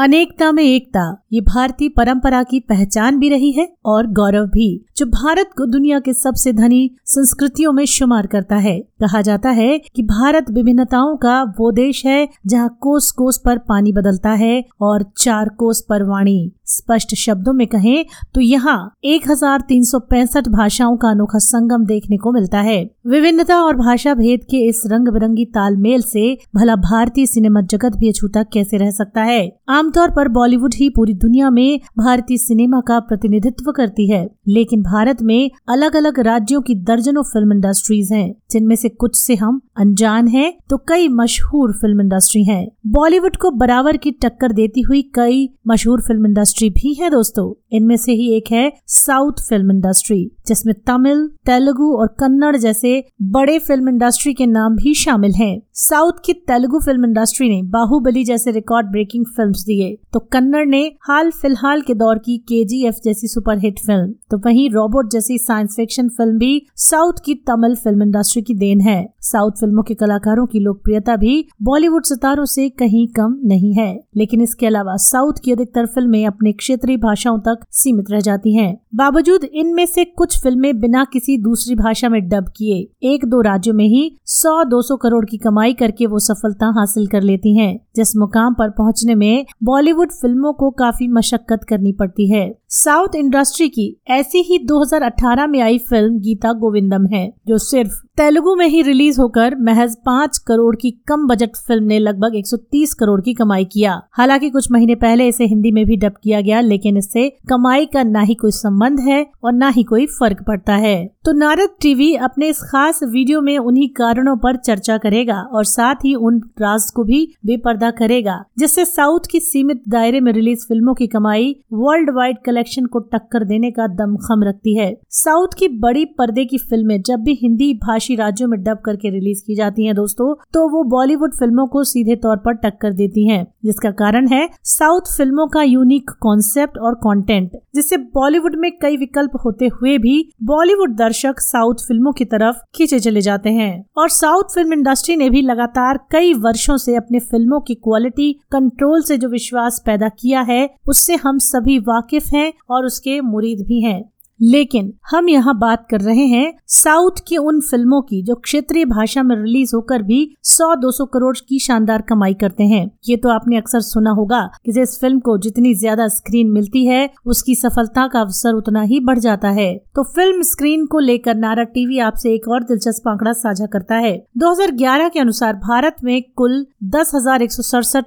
अनेकता में एकता, ये भारतीय परंपरा की पहचान भी रही है और गौरव भी, जो भारत को दुनिया के सबसे धनी संस्कृतियों में शुमार करता है। कहा जाता है कि भारत विभिन्नताओं का वो देश है जहाँ कोस कोस पर पानी बदलता है और चार कोस पर वाणी। स्पष्ट शब्दों में कहें तो यहाँ एक हज़ार तीन सौ पैंसठ भाषाओं का अनोखा संगम देखने को मिलता है। विभिन्नता और भाषा भेद के इस रंग बिरंगी तालमेल से भला भारतीय सिनेमा जगत भी अछूता कैसे रह सकता है? आमतौर पर बॉलीवुड ही पूरी दुनिया में भारतीय सिनेमा का प्रतिनिधित्व करती है, लेकिन भारत में अलग अलग राज्यों की दर्जनों फ़िल्म इंडस्ट्रीज़ हैं, जिनमें से कुछ से हम अनजान हैं तो कई मशहूर फ़िल्म इंडस्ट्री हैं। बॉलीवुड को बराबर की टक्कर देती हुई कई मशहूर फ़िल्म इंडस्ट्री भी है दोस्तों। इनमें से ही एक है साउथ फ़िल्म इंडस्ट्री, जिसमें तमिल, तेलुगु और कन्नड़ जैसे बड़े फ़िल्म इंडस्ट्री के नाम भी शामिल हैं। साउथ की तेलुगु फ़िल्म इंडस्ट्री ने बाहुबली जैसे रिकॉर्ड ब्रेकिंग फिल्म्स दिए। तो कन्नड़ ने हाल फ़िलहाल के दौर की के जैसी सुपरहिट फ़िल्म तो वहीं रोबोट जैसी साइंस फिक्शन फ़िल्म भी साउथ की तमिल फ़िल्म इंडस्ट्री की देन है। साउथ फ़िल्मों के कलाकारों की लोकप्रियता भी बॉलीवुड सितारों से कहीं कम नहीं है। लेकिन इसके अलावा साउथ की अधिकतर फ़िल्में अपने क्षेत्रीय भाषाओं तक सीमित रह जाती हैं। बावजूद इनमें से कुछ फ़िल्में बिना किसी दूसरी भाषा में डब किए एक दो राज्यों में ही 100-200 करोड़ की कमाई करके वो सफलता हासिल कर लेती हैं, जिस मुकाम पर पहुँचने में बॉलीवुड फ़िल्मों को काफ़ी मशक्कत करनी पड़ती है। साउथ इंडस्ट्री की ऐसी ही 2018 में आई फ़िल्म गीता गोविंदम है, जो सिर्फ़ तेलुगु में ही रिलीज़ होकर महज पाँच करोड़ की कम बजट फ़िल्म ने लगभग 130 करोड़ की कमाई किया। हालाँकि कुछ महीने पहले इसे हिंदी में भी डब किया गया, लेकिन इससे कमाई का ना ही कोई संबंध है और ना ही कोई फ़र्क पड़ता है। तो नारद टीवी अपने इस खास वीडियो में उन्हीं कारणों पर चर्चा करेगा और साथ ही उन राज को भी बेपर्दा करेगा, जिससे साउथ की सीमित दायरे में रिलीज़ फ़िल्मों की कमाई वर्ल्ड वाइड कलेक्शन को टक्कर देने का दमखम रखती है। साउथ की बड़ी पर्दे की फ़िल्में जब भी हिंदी भाषी राज्यों में डब करके रिलीज़ की जाती हैं दोस्तों तो वो बॉलीवुड फ़िल्मों को सीधे तौर पर टक्कर देती हैं, जिसका कारण है साउथ फ़िल्मों का यूनिक कॉन्सेप्ट और कंटेंट जिससे बॉलीवुड में कई विकल्प होते हुए भी बॉलीवुड दर्शक साउथ फ़िल्मों की तरफ़ खींचे चले जाते हैं। और साउथ फ़िल्म इंडस्ट्री ने भी लगातार कई वर्षों से अपने फ़िल्मों की क्वालिटी कंट्रोल से जो विश्वास पैदा किया है, उससे हम सभी वाकिफ हैं और उसके मुरीद भी हैं। लेकिन हम यहाँ बात कर रहे हैं साउथ की उन फ़िल्मों की जो क्षेत्रीय भाषा में रिलीज़ होकर भी 100-200 करोड़ की शानदार कमाई करते हैं। ये तो आपने अक्सर सुना होगा कि जिस फ़िल्म को जितनी ज़्यादा स्क्रीन मिलती है, उसकी सफलता का अवसर उतना ही बढ़ जाता है। तो फ़िल्म स्क्रीन को लेकर नारा टीवी आपसे एक और दिलचस्प आंकड़ा साझा करता है। दो हज़ार ग्यारह के अनुसार भारत में कुल दस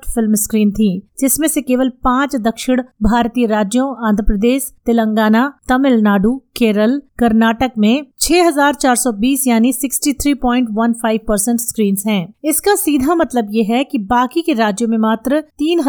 फ़िल्म स्क्रीन थी, जिसमें से केवल पाँच दक्षिण भारतीय राज्यों, आंध्र प्रदेश, तेलंगाना, तमिलनाडु तमिलनाडु केरल कर्नाटक में 6,420 यानी 63.15 परसेंट स्क्रीन है। इसका सीधा मतलब ये है कि बाकी के राज्यों में मात्र तीन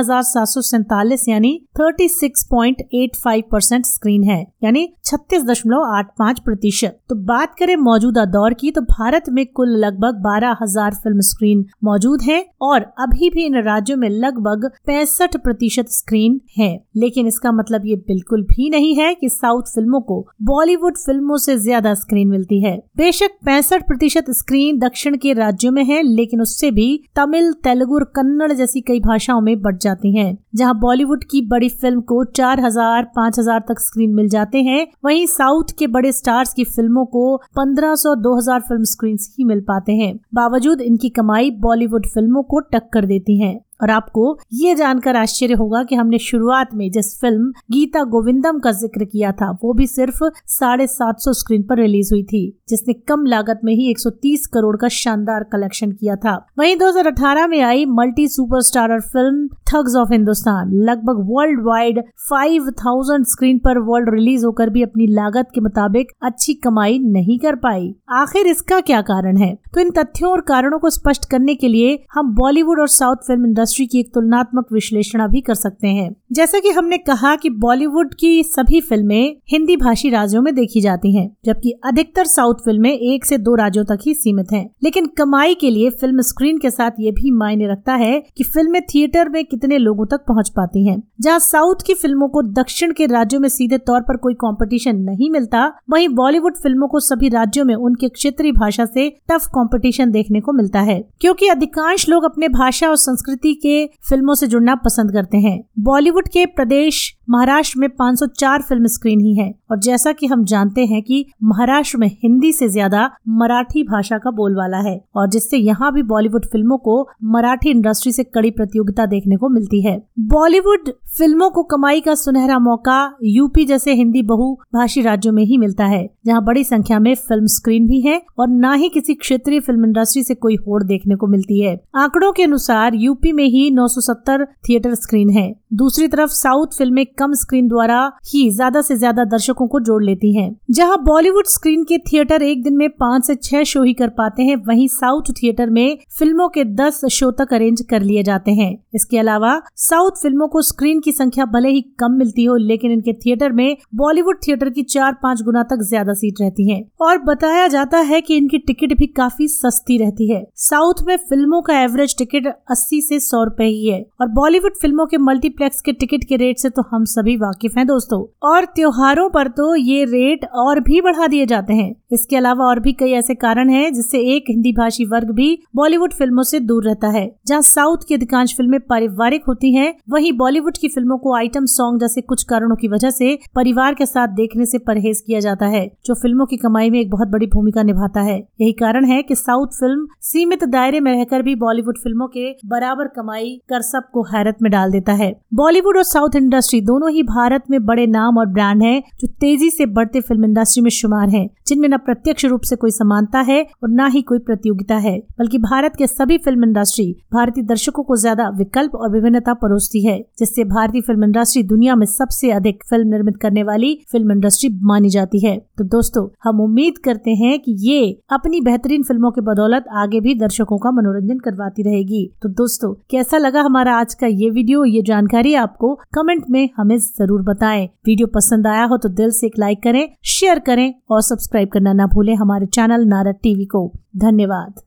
यानी 36.85 परसेंट स्क्रीन है यानी छत्तीस दशमलव आठ पाँच प्रतिशत। तो बात करें मौजूदा दौर की तो भारत में कुल लगभग बारह हज़ार फ़िल्म स्क्रीन मौजूद है और अभी भी इन राज्यों में लगभग पैंसठ प्रतिशत स्क्रीन है। लेकिन इसका मतलब ये बिल्कुल भी नहीं है कि साउथ फ़िल्मों को बॉलीवुड फ़िल्मों से ज़्यादा स्क्रीन मिलती है। बेशक पैंसठ प्रतिशत स्क्रीन दक्षिण के राज्यों में है, लेकिन उससे भी तमिल, तेलुगु और कन्नड़ जैसी कई भाषाओं में बढ़ जाती हैं। जहाँ बॉलीवुड की बड़ी फ़िल्म को चार हज़ार, पाँच हज़ार तक स्क्रीन मिल जाते हैं, वहीं साउथ के बड़े स्टार्स की फ़िल्मों को पंद्रह सौ, दो हज़ार फ़िल्म स्क्रीन ही मिल पाते हैं। बावजूद इनकी कमाई बॉलीवुड फ़िल्मों को टक्कर देती है। और आपको ये जानकर आश्चर्य होगा कि हमने शुरुआत में जिस फ़िल्म गीता गोविंदम का ज़िक्र किया था, वो भी सिर्फ़ साढ़े सात सौ स्क्रीन पर रिलीज़ हुई थी, जिसने कम लागत में ही 130 करोड़ का शानदार कलेक्शन किया था। वहीं 2018 में आई multi superstarrer film Thugs of Hindustan, लगभग वर्ल्ड वाइड 5000 स्क्रीन पर वर्ल्ड रिलीज़ होकर भी अपनी लागत के मुताबिक अच्छी कमाई नहीं कर पाई। आखिर इसका क्या कारण है? तो इन तथ्यों और कारणों को स्पष्ट करने के लिए हम बॉलीवुड और साउथ फ़िल्म इंडस्ट्री की एक तुलनात्मक विश्लेषण भी कर सकते हैं जैसा कि हमने कहा कि बॉलीवुड की सभी फ़िल्में हिंदी भाषी राज्यों में देखी जाती हैं, जबकि अधिकतर साउथ फ़िल्में एक से दो राज्यों तक ही सीमित हैं। लेकिन कमाई के लिए फ़िल्म स्क्रीन के साथ ये भी मायने रखता है कि फ़िल्में थिएटर में कितने लोगों तक पहुँच पाती हैं। जहाँ साउथ की फ़िल्मों को दक्षिण के राज्यों में सीधे तौर पर कोई कंपटीशन नहीं मिलता वहीं बॉलीवुड फ़िल्मों को सभी राज्यों में उनके क्षेत्रीय भाषा से टफ कंपटीशन देखने को मिलता है क्योंकि अधिकांश लोग अपने भाषा और संस्कृति के फ़िल्मों से जुड़ना पसंद करते हैं। बॉलीवुड के प्रदेश महाराष्ट्र में 504 फ़िल्म स्क्रीन ही है। और जैसा कि हम जानते हैं कि महाराष्ट्र में हिंदी से ज़्यादा मराठी भाषा का बोलबाला है, और जिससे यहाँ भी बॉलीवुड फ़िल्मों को मराठी इंडस्ट्री से कड़ी प्रतियोगिता देखने को मिलती है। बॉलीवुड फ़िल्मों को कमाई का सुनहरा मौका यूपी जैसे हिंदी बहुभाषी राज्यों में ही मिलता है, जहाँ बड़ी संख्या में फ़िल्म स्क्रीन भी है और न ही किसी क्षेत्रीय फ़िल्म इंडस्ट्री से कोई होड़ देखने को मिलती है। आंकड़ों के अनुसार यूपी में ही 970 थिएटर स्क्रीन है। दूसरी तरफ़ साउथ फ़िल्में कम स्क्रीन द्वारा ही ज़्यादा से ज़्यादा दर्शकों को जोड़ लेती हैं। जहाँ बॉलीवुड स्क्रीन के थिएटर एक दिन में पाँच से छह शो ही कर पाते हैं, वहीं साउथ थिएटर में फ़िल्मों के दस शो तक अरेंज कर लिए जाते हैं। इसके अलावा साउथ फ़िल्मों को स्क्रीन की संख्या भले ही कम मिलती हो, लेकिन इनके थिएटर में बॉलीवुड थिएटर की चार पाँच गुना तक ज़्यादा सीट रहती है। और बताया जाता है की इनकी टिकट भी काफ़ी सस्ती रहती है। साउथ में फ़िल्मों का एवरेज टिकट अस्सी से सौ रूपए ही है, और बॉलीवुड फ़िल्मों के मल्टीप्लेक्स के टिकट के रेट से तो हम सभी वाकिफ हैं दोस्तों। और त्योहारों पर तो ये रेट और भी बढ़ा दिए जाते हैं। इसके अलावा और भी कई ऐसे कारण हैं जिससे एक हिंदी भाषी वर्ग भी बॉलीवुड फ़िल्मों से दूर रहता है। जहाँ साउथ की अधिकांश फ़िल्में पारिवारिक होती हैं, वहीं बॉलीवुड की फ़िल्मों को आइटम सॉन्ग जैसे कुछ कारणों की वजह से परिवार के साथ देखने से परहेज किया जाता है, जो फ़िल्मों की कमाई में एक बहुत बड़ी भूमिका निभाता है। यही कारण है कि साउथ फ़िल्म सीमित दायरे में रहकर भी बॉलीवुड फ़िल्मों के बराबर कमाई कर सबको हैरत में डाल देता है। बॉलीवुड और साउथ इंडस्ट्री दोनों ही भारत में बड़े नाम और ब्रांड हैं, जो तेज़ी से बढ़ते फ़िल्म इंडस्ट्री में शुमार हैं, जिनमें न प्रत्यक्ष रूप से कोई समानता है और न ही कोई प्रतियोगिता है, बल्कि भारत के सभी फ़िल्म इंडस्ट्री भारतीय दर्शकों को ज़्यादा विकल्प और विभिन्नता परोसती है, जिससे भारतीय फ़िल्म इंडस्ट्री दुनिया में सबसे अधिक फ़िल्म निर्मित करने वाली फ़िल्म इंडस्ट्री मानी जाती है। तो दोस्तों, हम उम्मीद करते हैं कि ये अपनी बेहतरीन फ़िल्मों के बदौलत आगे भी दर्शकों का मनोरंजन करवाती रहेगी। तो दोस्तों, कैसा लगा हमारा आज का ये वीडियो ये जानकारी आपको कमेंट में हमें ज़रूर बताएँ। वीडियो पसंद आया हो तो दिल से एक लाइक करें शेयर करें और सब्सक्राइब करना ना भूलें हमारे चैनल नारद टीवी को। धन्यवाद।